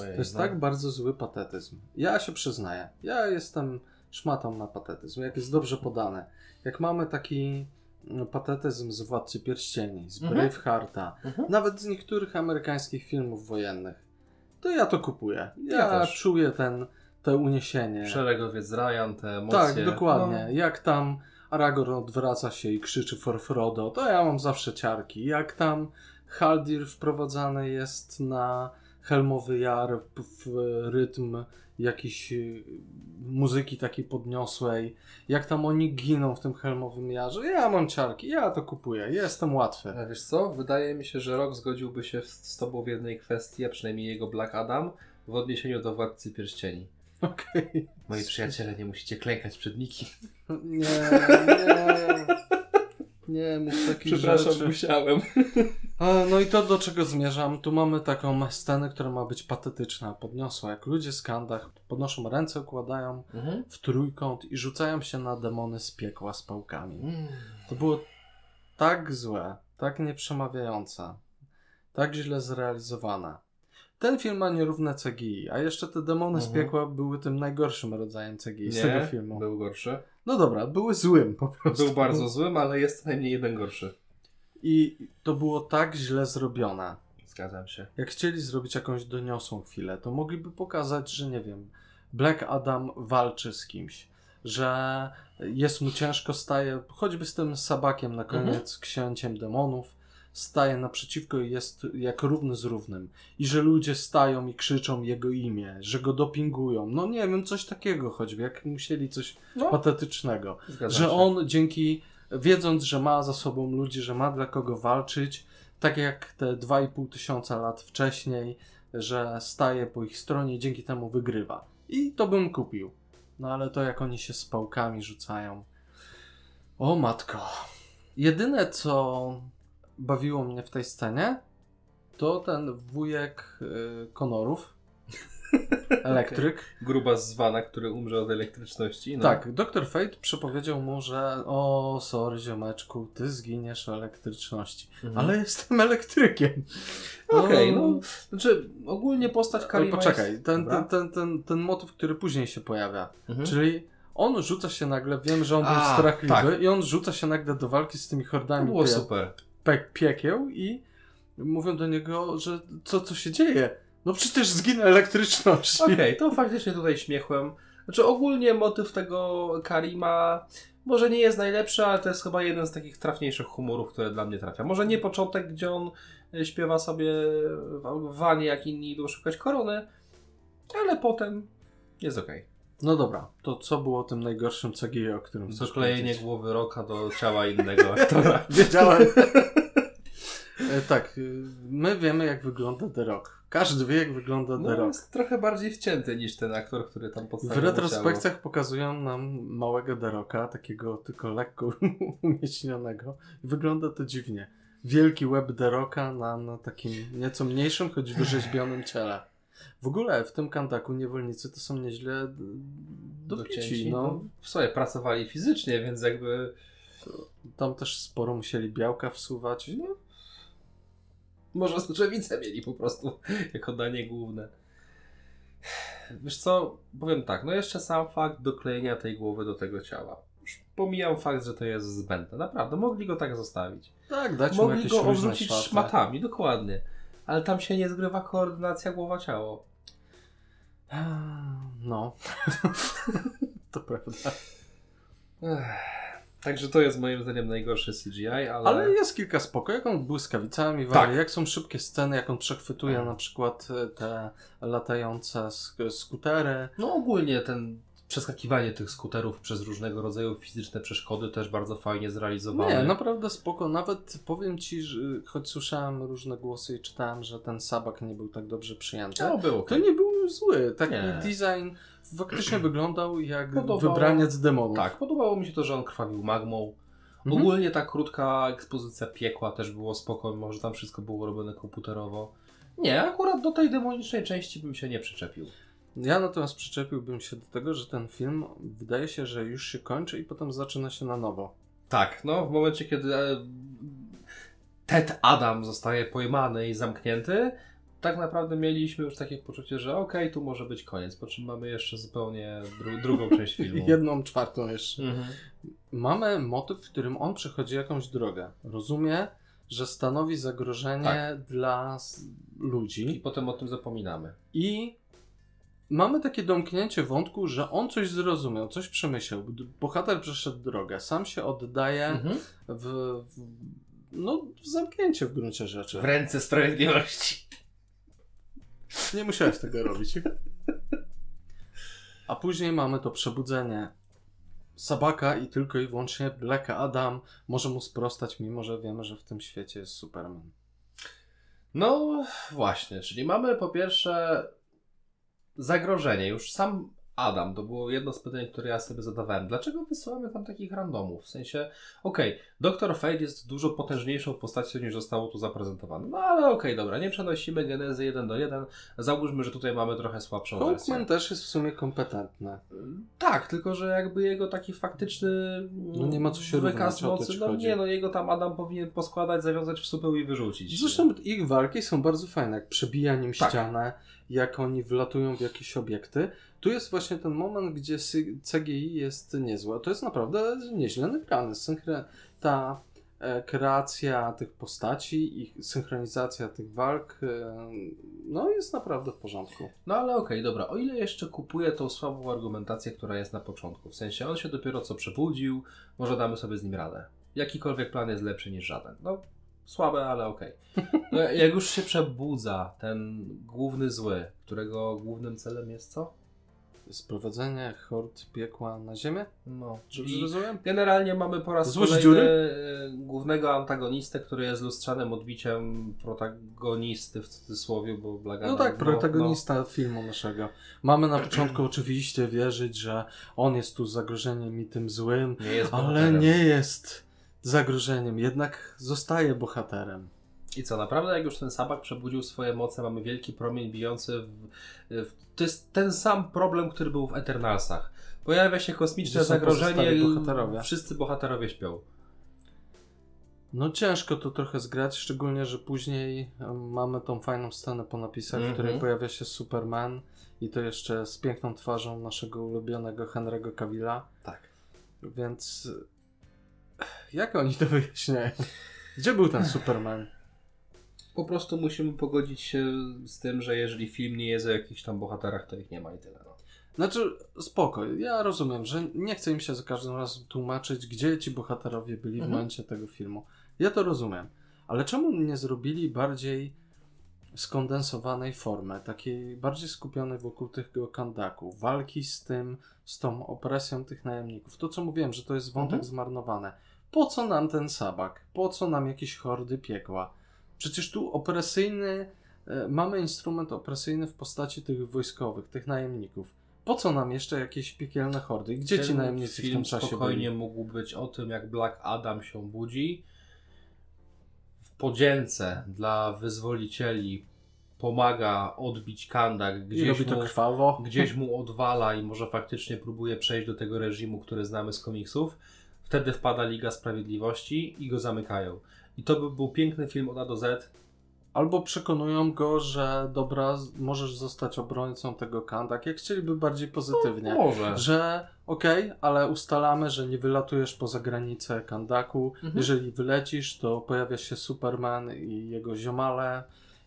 Ojej, to jest no. tak bardzo zły patetyzm. Ja się przyznaję, ja jestem szmatą na patetyzm, jak jest dobrze podane. Jak mamy taki mm, patetyzm z Władcy Pierścieni, z Mhm. Bravehearta, Mhm. nawet z niektórych amerykańskich filmów wojennych, to ja to kupuję. Ja, Ja czuję ten, te uniesienie. Szeregowiec Ryan, te emocje. Tak, dokładnie. No, Jak tam Aragorn odwraca się i krzyczy for Frodo, to ja mam zawsze ciarki. Jak tam Haldir wprowadzany jest na Helmowy Jar w, rytm jakiejś y, muzyki takiej podniosłej, jak tam oni giną w tym Helmowym Jarze, ja mam ciarki, ja to kupuję, jestem łatwy. A wiesz co? Wydaje mi się, że Rock zgodziłby się z tobą w jednej kwestii, a przynajmniej jego Black Adam, w odniesieniu do Władcy Pierścieni. Okej. Moi przyjaciele, nie musicie klękać przed nikim. Nie, nie. Nie mów takich rzeczy. musiałem. A, no i to do czego zmierzam? Tu mamy taką scenę, która ma być patetyczna, podniosła. Jak ludzie z kandach podnoszą ręce, układają Mhm. w trójkąt i rzucają się na demony z piekła z pałkami. Mm. To było tak złe, tak nieprzemawiające, tak źle zrealizowane. Ten film ma nierówne CGI, a jeszcze te demony z Mhm. piekła były tym najgorszym rodzajem CGI z tego Nie, filmu. był gorszy. No dobra, były złym po prostu. Był bardzo złym, ale jest najmniej jeden gorszy. I to było tak źle zrobione. Zgadzam się. Jak chcieli zrobić jakąś doniosłą chwilę, to mogliby pokazać, że nie wiem, Black Adam walczy z kimś, że jest mu ciężko, staje, choćby z tym sabakiem na koniec, księciem demonów, staje naprzeciwko i jest jak równy z równym. I że ludzie stają i krzyczą jego imię, że go dopingują. No nie wiem, coś takiego choćby, jak musieli coś No, patetycznego zgadzam że się. on dzięki, wiedząc, że ma za sobą ludzi, że ma dla kogo walczyć, tak jak te 2,5 tysiąca lat wcześniej, że staje po ich stronie i dzięki temu wygrywa. I to bym kupił. No ale to jak oni się z pałkami rzucają. O matko. Jedyne co bawiło mnie w tej scenie, to ten wujek y, Konorów, [LAUGHS] elektryk. Gruba zwana, który umrze od elektryczności. No. Tak, Dr. Fate przepowiedział mu, że o, sorry ziomeczku, ty zginiesz elektryczności. Mhm. Ale jestem elektrykiem. Okej, O. no. Znaczy, ogólnie postać Karima poczekaj, jest... ten, ten, ten, ten, ten motyw, który później się pojawia. Mhm. Czyli on rzuca się nagle, wiem, że on był A, strachliwy tak. i on rzuca się nagle do walki z tymi To hordami było pie, super. Pe, piekieł i mówią do niego, że co, co się dzieje? No przecież zginę elektryczności. Okej, to faktycznie tutaj śmiechłem. Znaczy ogólnie motyw tego Karima może nie jest najlepszy, ale to jest chyba jeden z takich trafniejszych humorów, które dla mnie trafia. Może nie początek, gdzie on y, śpiewa sobie w wanie, jak inni idą szukać korony, ale potem jest okej. No dobra, to co było tym najgorszym CGI, o którym Doklejenie głowy Roka do ciała innego aktora. [LAUGHS] Wiedziałem. E, tak, y, my wiemy jak wygląda The Rock. Każdy wie, jak wygląda The No, Rock. jest trochę bardziej wcięty niż ten aktor, który tam W podstawiał retrospekcjach pokazują nam małego The Rocka, takiego tylko lekko [LAUGHS] umieśnionego. Wygląda to dziwnie. Wielki łeb The Rocka na, na takim nieco mniejszym, choć wyrzeźbionym ciele. W ogóle w tym kantaku niewolnicy to są nieźle d- docięci. No. W sobie pracowali fizycznie, więc jakby Tam też sporo musieli białka wsuwać. no, może strzewice mieli po prostu [LAUGHS] jako danie główne. Wiesz co, powiem tak, no jeszcze sam fakt doklejenia tej głowy do tego ciała. Już pomijam fakt, że to jest zbędne. Naprawdę, mogli go tak zostawić. Tak, dać mu Mogli jakieś go szmaty. szmatami, dokładnie. Ale tam się nie zgrywa koordynacja głowa-ciało. No. [LAUGHS] to prawda. Także to jest moim zdaniem najgorszy CGI, ale... Ale jest kilka spoko, jak on błyskawicami wali, Tak. jak są szybkie sceny, jak on przechwytuje Mhm. na przykład e, te latające sk- skutery. No ogólnie ten przeskakiwanie tych skuterów przez różnego rodzaju fizyczne przeszkody też bardzo fajnie zrealizowane. Nie, naprawdę spoko. Nawet powiem ci, że choć słyszałem różne głosy i czytałem, że ten sabak nie był tak dobrze przyjęty, No, było to okej. nie był zły. Taki Nie. design faktycznie [CLEARS THROAT] wyglądał jak Podobało- wybraniec demonów. Tak, podobało mi się to, że on krwawił magmą. Mhm. Ogólnie ta krótka ekspozycja piekła też było spoko, może tam wszystko było robione komputerowo. Nie, akurat do tej demonicznej części bym się nie przyczepił. Ja natomiast przyczepiłbym się do tego, że ten film wydaje się, że już się kończy i potem zaczyna się na nowo. Tak, no w momencie kiedy e, Ted Adam zostaje pojmany i zamknięty, tak naprawdę mieliśmy już takie poczucie, że okej, tu może być koniec, po czym mamy jeszcze zupełnie dru drugą część [LAUGHS] filmu. Jedną czwartą jeszcze. Mhm. Mamy motyw, w którym on przechodzi jakąś drogę. Rozumie, że stanowi zagrożenie Tak. dla s- I ludzi potem o tym zapominamy. i mamy takie domknięcie wątku, że on coś zrozumiał, coś przemyślał. Bohater przeszedł drogę, sam się oddaje Mhm. w, w, no, w zamknięcie w gruncie rzeczy. W ręce sprawiedliwości. [LAUGHS] Nie musiałeś tego robić. A później mamy to przebudzenie Sabaka i tylko i wyłącznie Black Adam może mu sprostać, mimo że wiemy, że w tym świecie jest Superman. No właśnie, czyli mamy po pierwsze zagrożenie. Już sam Adam, to było jedno z pytań, które ja sobie zadawałem. Dlaczego wysyłamy tam takich randomów? W sensie, okej, Doktor Fate jest dużo potężniejszą postacią niż zostało tu zaprezentowane. No ale okej, dobra, nie przenosimy genezy 1 do 1. Załóżmy, że tutaj mamy trochę słabszą wersję. Hawkman też jest w sumie kompetentny. Tak, tylko że jakby jego taki faktyczny No nie ma co się wykaz równać, mocy, no chodzi. nie, no jego tam Adam powinien poskładać, zawiązać w supeł i wyrzucić. Zresztą ich walki są bardzo fajne, jak przebija nim Tak. ścianę, jak oni wlatują w jakieś obiekty. Tu jest właśnie ten moment, gdzie CGI jest niezłe. To jest naprawdę nieźle nagrane. Synchro- ta e, kreacja tych postaci, ich synchronizacja tych walk, e, no jest naprawdę w porządku. No ale okej, dobra, o ile jeszcze kupuję tą słabą argumentację, która jest na początku, w sensie on się dopiero co przebudził, może damy sobie z nim radę. Jakikolwiek plan jest lepszy niż żaden. No, słabe, ale okej. [LAUGHS] No, jak już się przebudza ten główny zły, którego głównym celem jest co? Sprowadzenie hord piekła na ziemię? No, Dobrze rozumiem? generalnie mamy po raz Złość kolejny dziury? e, głównego antagonistę, który jest lustrzanym odbiciem protagonisty w cudzysłowie, bo Black No tak, protagonista filmu naszego. Mamy na początku [CLEARS THROAT] oczywiście wierzyć, że on jest tu zagrożeniem i tym złym, No, nie ale bohaterem. nie jest zagrożeniem, jednak zostaje bohaterem. I co, naprawdę jak już ten sabak przebudził swoje moce, mamy wielki promień bijący w, w... To jest ten sam problem, który był w Eternalsach. Pojawia się kosmiczne Gdzie zagrożenie, bohaterowie. wszyscy bohaterowie śpią. No ciężko to trochę zgrać, szczególnie, że później mamy tą fajną scenę po napisach, w której Mhm. pojawia się Superman i to jeszcze z piękną twarzą naszego ulubionego Henry'ego Cavilla, Tak. więc jak oni to wyjaśniają? Gdzie był ten Superman? Po prostu musimy pogodzić się z tym, że jeżeli film nie jest o jakichś tam bohaterach, to ich nie ma i tyle. No. Znaczy, spoko, ja rozumiem, że nie chcę im się za każdym razem tłumaczyć, gdzie ci bohaterowie byli w Mhm. momencie tego filmu. Ja to rozumiem. Ale czemu nie zrobili bardziej skondensowanej formy, takiej bardziej skupionej wokół tego kandaku, walki z tym, z tą opresją tych najemników. To co mówiłem, że to jest wątek Mhm. zmarnowany. Po co nam ten sabak? Po co nam jakieś hordy piekła? Przecież tu opresyjny e, mamy instrument opresyjny w postaci tych wojskowych, tych najemników. Po co nam jeszcze jakieś piekielne hordy? Gdzie ci najemnicy w film tym czasie spokojnie byli? mógł być o tym, jak Black Adam się budzi. W podzięce dla wyzwolicieli pomaga odbić Kandak, I gdzieś robi to mu, krwawo. gdzieś [LAUGHS] mu odwala i może faktycznie próbuje przejść do tego reżimu, który znamy z komiksów. Wtedy wpada Liga Sprawiedliwości i go zamykają. I to by był piękny film od A do Z. Albo przekonują go, że dobra, możesz zostać obrońcą tego Kandak, jak chcieliby bardziej pozytywnie. Może. Że okej, ale ustalamy, że nie wylatujesz poza granicę Kandaku. Mhm. Jeżeli wylecisz, to pojawia się Superman i jego ziomale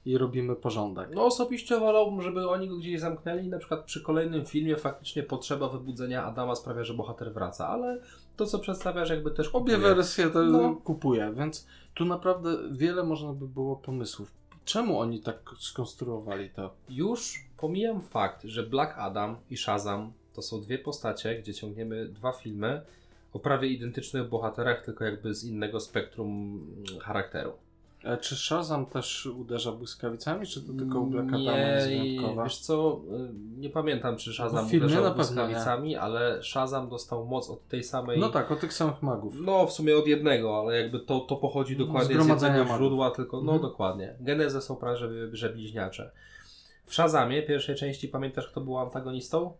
i robimy porządek. No osobiście wolałbym, żeby oni go gdzieś zamknęli. Na przykład przy kolejnym filmie faktycznie potrzeba wybudzenia Adama sprawia, że bohater wraca, ale to co przedstawiasz jakby też Obie kupuję. wersje to No. kupuję, więc tu naprawdę wiele można by było pomysłów. Czemu oni tak skonstruowali to? Już pomijam fakt, że Black Adam i Shazam to są dwie postacie, gdzie ciągniemy dwa filmy o prawie identycznych bohaterach, tylko jakby z innego spektrum charakteru. E, Czy Shazam też uderza błyskawicami, czy to tylko u Black Adama jest Nie, wyjątkowa? wiesz co, y, nie pamiętam czy Shazam uderzał błyskawicami, ale Shazam dostał moc od tej samej... No tak, o tych samych magów. No, w sumie od jednego, ale jakby to, to pochodzi No, dokładnie z jednego magów. źródła, tylko no Mhm. dokładnie. Genezę są prawie że, że bliźniacze. W Shazamie pierwszej części pamiętasz kto był antagonistą?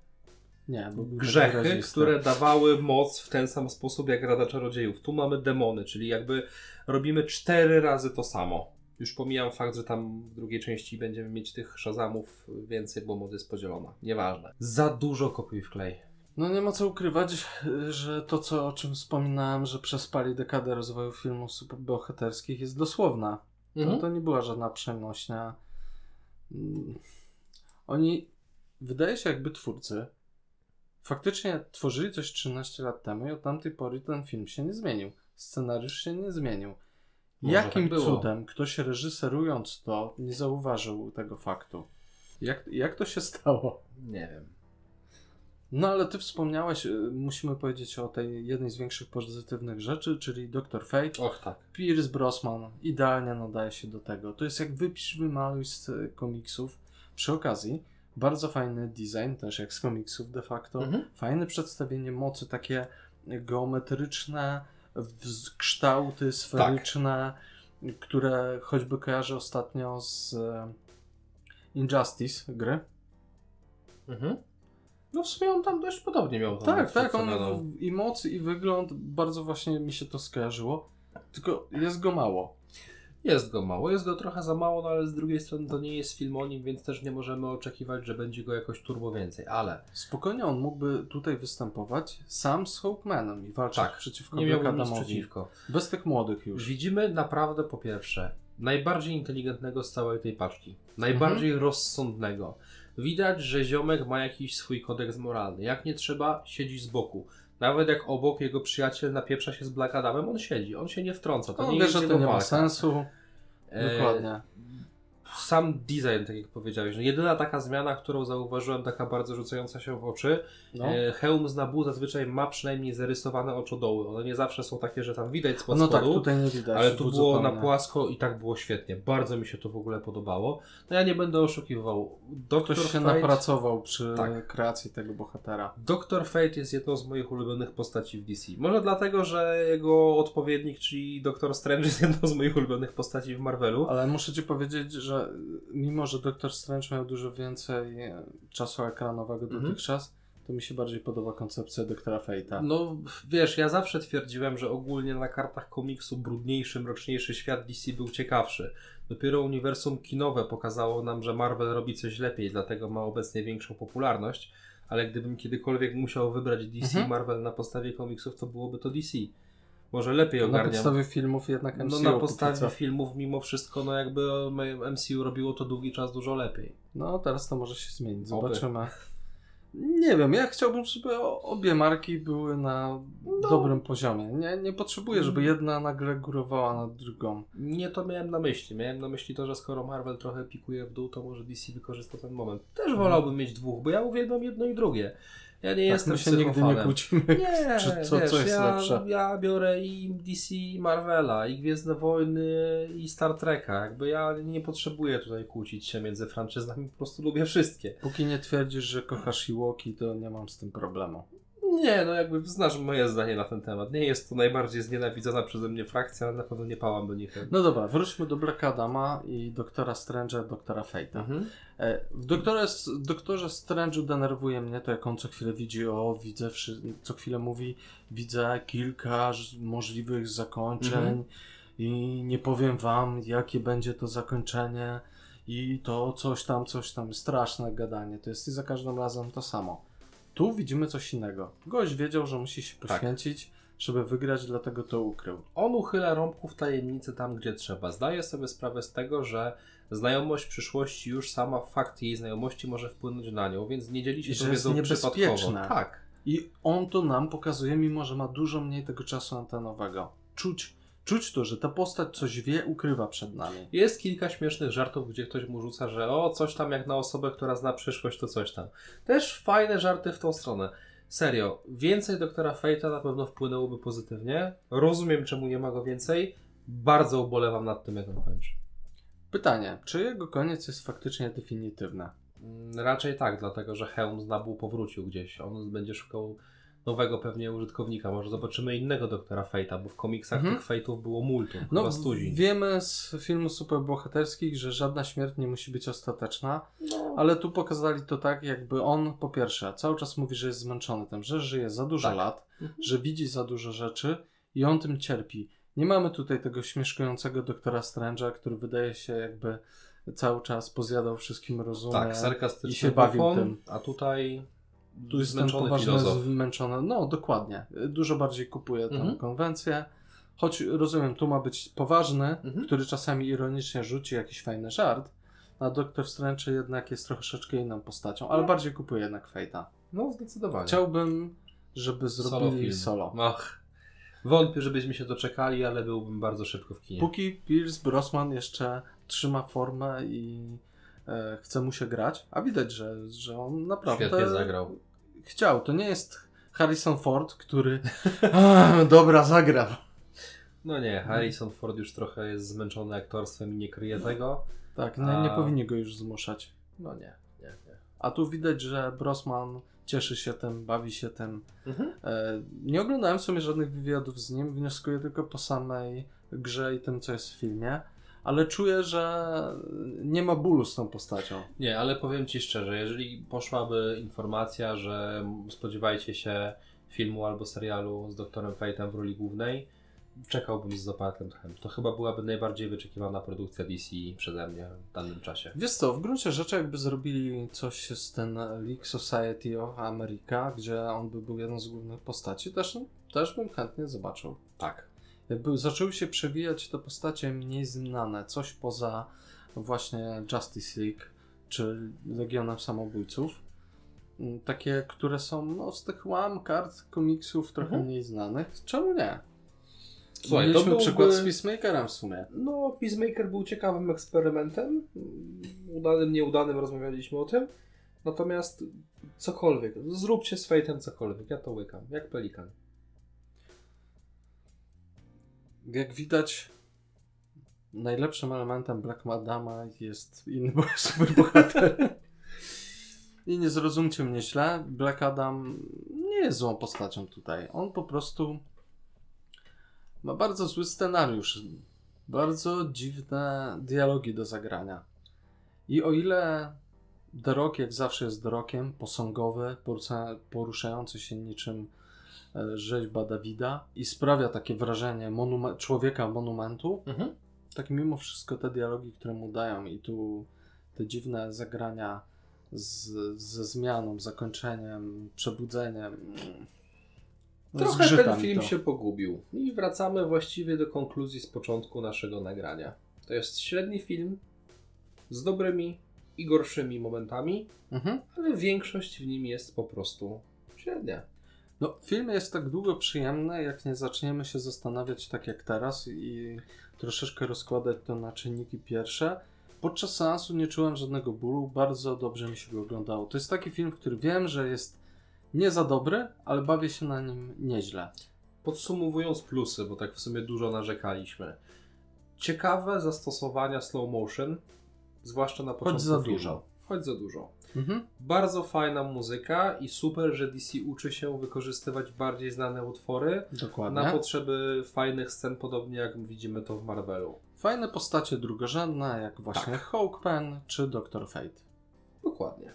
Nie, Grzechy, które dawały moc w ten sam sposób jak Rada Czarodziejów. Tu mamy demony, czyli jakby robimy cztery razy to samo. Już pomijam fakt, że tam w drugiej części będziemy mieć tych Shazamów więcej, bo moc jest podzielona. Nieważne. Za dużo kopiuj w klej. No nie ma co ukrywać, że to, co, o czym wspominałem, że przespali dekadę rozwoju filmów superbohaterskich jest dosłowna. Mhm. To nie była żadna przenośnia. Mm. Oni, wydaje się jakby twórcy, faktycznie tworzyli coś 13 lat temu i od tamtej pory ten film się nie zmienił. Scenariusz się nie zmienił. Może Jakim tak cudem ktoś reżyserując to nie zauważył tego faktu? Jak, jak to się stało? Nie wiem. No ale ty wspomniałeś, y, musimy powiedzieć o tej jednej z większych pozytywnych rzeczy, czyli Dr. Fate. Och tak. Pierce Brosnan idealnie nadaje się do tego. To jest jak wypisz, wymaluj z y, komiksów. Przy okazji, bardzo fajny design, też jak z komiksów de facto. Mhm. Fajne przedstawienie mocy, takie geometryczne, kształty sferyczne, które choćby kojarzę ostatnio z e, Injustice gry. Mhm. No w sumie on tam dość podobnie miał Tak, tak, on i moc, i wygląd, bardzo właśnie mi się to skojarzyło. Tylko jest go mało. Jest go mało, jest go trochę za mało, no ale z drugiej strony to nie jest film o nim, więc też nie możemy oczekiwać, że będzie go jakoś turbo więcej, ale Spokojnie on mógłby tutaj występować sam z Hawkmanem i walczyć Tak, przeciwko nie miałbym nic przeciwko. Bez tych młodych już. Widzimy naprawdę po pierwsze najbardziej inteligentnego z całej tej paczki, najbardziej Mhm. rozsądnego. Widać, że ziomek ma jakiś swój kodeks moralny. Jak nie trzeba, siedzi z boku. Nawet jak obok jego przyjaciel napieprza się z Black Adamem, on siedzi, on się nie wtrąca. To On nie wie, jest że to nie ma sensu. E, Dokładnie. Sam design, tak jak powiedziałeś, no jedyna taka zmiana, którą zauważyłem, taka bardzo rzucająca się w oczy, No. e, hełm z Nabu zazwyczaj ma przynajmniej zarysowane oczodoły. One nie zawsze są takie, że tam widać spod no tak, spodu, tutaj nie widać. ale tu było na zupełnie. płasko i tak było świetnie. Bardzo mi się to w ogóle podobało. No ja nie będę oszukiwał. Doktor Ktoś się Fate, napracował przy Tak. kreacji tego bohatera. Doktor Fate jest jedną z moich ulubionych postaci w DC. Może dlatego, że jego odpowiednik, czyli Doktor Strange jest jedną z moich ulubionych postaci w Marvelu. Ale muszę ci powiedzieć, że mimo, że Doctor Strange miał dużo więcej e, czasu ekranowego Mhm. dotychczas, to mi się bardziej podoba koncepcja Doktora Fate'a. No wiesz, ja zawsze twierdziłem, że ogólnie na kartach komiksu brudniejszy, mroczniejszy świat DC był ciekawszy. Dopiero uniwersum kinowe pokazało nam, że Marvel robi coś lepiej, dlatego ma obecnie większą popularność. Ale gdybym kiedykolwiek musiał wybrać DC Mhm. i Marvel na podstawie komiksów, to byłoby to DC. Może lepiej na ogarniam. podstawie filmów jednak MCU no na podstawie filmów mimo wszystko, no jakby MCU robiło to długi czas dużo lepiej. No teraz to może się zmienić, Oby. zobaczymy. Nie wiem, ja chciałbym, żeby obie marki były na No. dobrym poziomie. Nie, nie potrzebuję, żeby jedna nagle górowała nad drugą. Nie to miałem na myśli. Miałem na myśli to, że skoro Marvel trochę pikuje w dół, to może DC wykorzysta ten moment. Też wolałbym mieć dwóch, bo ja uwielbiam jedno i drugie. Ja nie Tak, jestem my się nigdy nie kłócimy. Nie, [LAUGHS] Czy co- wiesz, co jest ja, lepsze? ja biorę i DC, i Marvela, i Gwiezdne Wojny, i Star Treka. Jakby ja nie potrzebuję tutaj kłócić się między franczyzami, po prostu lubię wszystkie. Póki nie twierdzisz, że kochasz Iwoki, to nie mam z tym problemu. Nie, no jakby znasz moje zdanie na ten temat. Nie jest to najbardziej znienawidzona przeze mnie frakcja, ale na pewno nie pałam do nich. No dobra, wróćmy do Black Adama i Doktora Strange'a, Doktora Fate'a. Mhm. E, W Doktorze, Doktorze Strange'u denerwuje mnie to, jak on co chwilę widzi, o, widzę, co chwilę mówi, widzę kilka możliwych zakończeń Mhm. i nie powiem wam, jakie będzie to zakończenie i to coś tam, coś tam, straszne gadanie. To jest i za każdym razem to samo. Tu widzimy coś innego. Gość wiedział, że musi się Tak. poświęcić, żeby wygrać, dlatego to ukrył. On uchyla rąbków tajemnicy tam, gdzie trzeba. Zdaje sobie sprawę z tego, że znajomość przyszłości, już sama fakt jej znajomości może wpłynąć na nią, więc nie dzieli się I tą wiedzą przypadkowo. Tak. I on to nam pokazuje, mimo że ma dużo mniej tego czasu antenowego. Czuć, czuć to, że ta postać coś wie, ukrywa przed nami. Jest kilka śmiesznych żartów, gdzie ktoś mu rzuca, że o, coś tam jak na osobę, która zna przyszłość, to coś tam. Też fajne żarty w tą stronę. Serio, więcej doktora Fate'a na pewno wpłynęłoby pozytywnie. Rozumiem, czemu nie ma go więcej. Bardzo ubolewam nad tym, jak on kończy. Pytanie, czy jego koniec jest faktycznie definitywny? Mm, Raczej tak, dlatego że Helm z Nabu powrócił gdzieś. On będzie szukał nowego pewnie użytkownika. Może zobaczymy innego doktora Fate'a, bo w komiksach Mhm. tych Fate'ów było multum. No, chyba stuzin. wiemy z filmów superbohaterskich, że żadna śmierć nie musi być ostateczna, No. ale tu pokazali to tak, jakby on po pierwsze cały czas mówi, że jest zmęczony tym, że żyje za dużo Tak. lat, Mhm. że widzi za dużo rzeczy i on tym cierpi. Nie mamy tutaj tego śmieszkującego doktora Strange'a, który wydaje się jakby cały czas pozjadał wszystkim rozumem. Tak, i się bawił tym. a tutaj Tu jest ten zmęczony poważny, filozof. zmęczony. No, dokładnie. Dużo bardziej kupuje tę Mhm. konwencję. Choć rozumiem, tu ma być poważny, Mhm. który czasami ironicznie rzuci jakiś fajny żart, a Doktor Strange jednak jest troszeczkę inną postacią, ale No. bardziej kupuje jednak Fate'a. No, zdecydowanie. Chciałbym, żeby zrobili film. solo. Ach, wątpię, żebyśmy się doczekali, ale byłbym bardzo szybko w kinie. Póki Pierce Brosnan jeszcze trzyma formę i chce mu się grać, a widać, że, że on naprawdę Świetnie zagrał. chciał. To nie jest Harrison Ford, który a, [LAUGHS] dobra, zagrał. No nie, Harrison Ford już trochę jest zmęczony aktorstwem i nie kryje tego. Tak, nie, nie A- powinni go już zmuszać. No nie, nie, nie. A tu widać, że Brosman cieszy się tym, bawi się tym. Mhm. E, nie oglądałem sobie żadnych wywiadów z nim, wnioskuję tylko po samej grze i tym, co jest w filmie, ale czuję, że nie ma bólu z tą postacią. Nie, ale powiem Ci szczerze, jeżeli poszłaby informacja, że spodziewajcie się filmu albo serialu z doktorem Fate'em w roli głównej, czekałbym z zapartym tchem. To chyba byłaby najbardziej wyczekiwana produkcja DC przeze mnie w danym czasie. Wiesz co, w gruncie rzeczy jakby zrobili coś z ten League Society of America, gdzie on by był jedną z głównych postaci, też, też bym chętnie zobaczył. Tak. Jakby zaczęły się przewijać te postacie mniej znane, coś poza właśnie Justice League czy Legionem Samobójców. Mm, Takie, które są no, z tych łam kart komiksów trochę Mhm. mniej znanych. Czemu nie? Słuchaj, to Mieliśmy byłby- przykład z Peacemakerem w sumie. No, Peacemaker był ciekawym eksperymentem. Udanym, nieudanym rozmawialiśmy o tym. Natomiast cokolwiek, zróbcie z Fate'em cokolwiek, ja to łykam, jak pelikan. Jak widać, najlepszym elementem Black Madama jest inny [LAUGHS] bo- superbohater. I nie zrozumcie mnie źle, Black Adam nie jest złą postacią tutaj. On po prostu ma bardzo zły scenariusz, bardzo dziwne dialogi do zagrania. I o ile The jak zawsze jest The Rockiem, posągowy, porusza- poruszający się niczym rzeźba Dawida i sprawia takie wrażenie człowieka monumentu, Mhm. tak mimo wszystko te dialogi, które mu dają i tu te dziwne zagrania z, ze zmianą, zakończeniem, przebudzeniem. mm, no, Trochę ten film się pogubił. I wracamy właściwie do konkluzji z początku naszego nagrania. To jest średni film z dobrymi i gorszymi momentami, Mhm. ale większość w nim jest po prostu średnia. No, film jest tak długo przyjemny, jak nie zaczniemy się zastanawiać tak jak teraz i troszeczkę rozkładać to na czynniki pierwsze. Podczas seansu nie czułem żadnego bólu, bardzo dobrze mi się go oglądało. To jest taki film, który wiem, że jest Nie za dobry, ale bawię się na nim nieźle. Podsumowując plusy, bo tak w sumie dużo narzekaliśmy. Ciekawe zastosowania slow motion, zwłaszcza na początku za filmu. dużo. Choć za dużo. Mhm. Bardzo fajna muzyka i super, że DC uczy się wykorzystywać bardziej znane utwory Dokładnie. na potrzeby fajnych scen, podobnie jak widzimy to w Marvelu. Fajne postacie drugorzędne, jak właśnie Tak. Hawkman czy Doctor Fate. Dokładnie.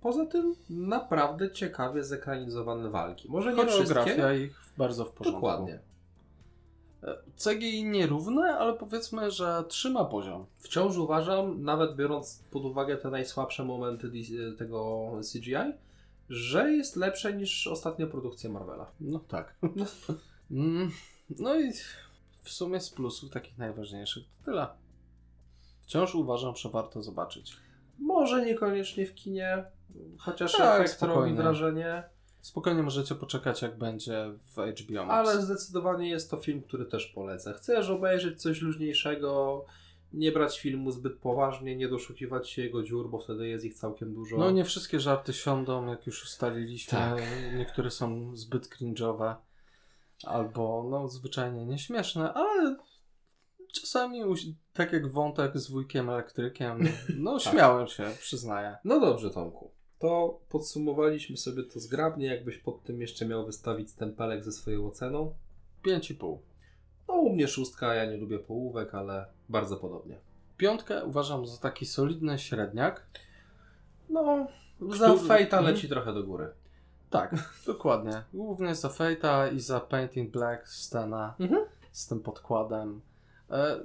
Poza tym naprawdę ciekawie zekranizowane walki. Może nie wszystkie. Ich bardzo w porządku. Dokładnie. CGI nierówne, ale powiedzmy, że trzyma poziom. Wciąż uważam, nawet biorąc pod uwagę te najsłabsze momenty tego CGI, że jest lepsze niż ostatnie produkcje Marvela. No tak. [LAUGHS] Mm, no i w sumie z plusów takich najważniejszych to tyle. Wciąż uważam, że warto zobaczyć. Może niekoniecznie w kinie, chociaż Tak, efekt robi spokojnie. wrażenie, Spokojnie możecie poczekać, jak będzie w HBO Max. ale zdecydowanie jest to film, który też polecę. Chcesz obejrzeć coś luźniejszego, nie brać filmu zbyt poważnie, nie doszukiwać się jego dziur, bo wtedy jest ich całkiem dużo. No nie wszystkie żarty siądą, jak już ustaliliśmy. Tak. Niektóre są zbyt cringe'owe. Albo no zwyczajnie nieśmieszne, ale czasami tak jak wątek z wujkiem elektrykiem, no [LAUGHS] Tak. śmiałem się, przyznaję. No dobrze, Tomku. To podsumowaliśmy sobie to zgrabnie. Jakbyś pod tym jeszcze miał wystawić stempelek ze swoją oceną. 5,5. No, u mnie szóstka, ja nie lubię połówek, ale bardzo podobnie. Piątkę uważam za taki solidny średniak. No, za Który- Fate'a Mhm. leci trochę do góry. Tak, [LAUGHS] dokładnie. Głównie za Fate'a i za Paint in Black scena Mhm. z tym podkładem. E,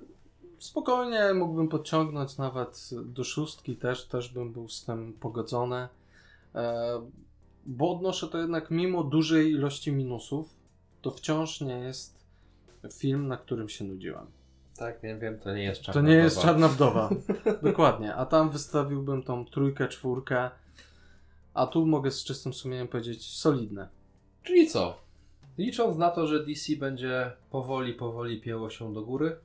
spokojnie mógłbym podciągnąć nawet do szóstki też, też bym był z tym pogodzony. E, bo odnoszę to jednak mimo dużej ilości minusów, to wciąż nie jest film, na którym się nudziłem. Tak, wiem, wiem, to nie jest To czarna nie jest wdowa. czarna wdowa. [LAUGHS] Dokładnie. A tam wystawiłbym tą trójkę, czwórkę. A tu mogę z czystym sumieniem powiedzieć solidne. Czyli co? Licząc na to, że DC będzie powoli, powoli pieło się do góry,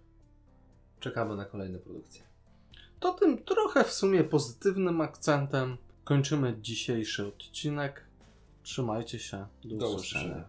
czekamy na kolejne produkcje. To tym trochę w sumie pozytywnym akcentem kończymy dzisiejszy odcinek. Trzymajcie się. Do, Do usłyszenia. usłyszenia.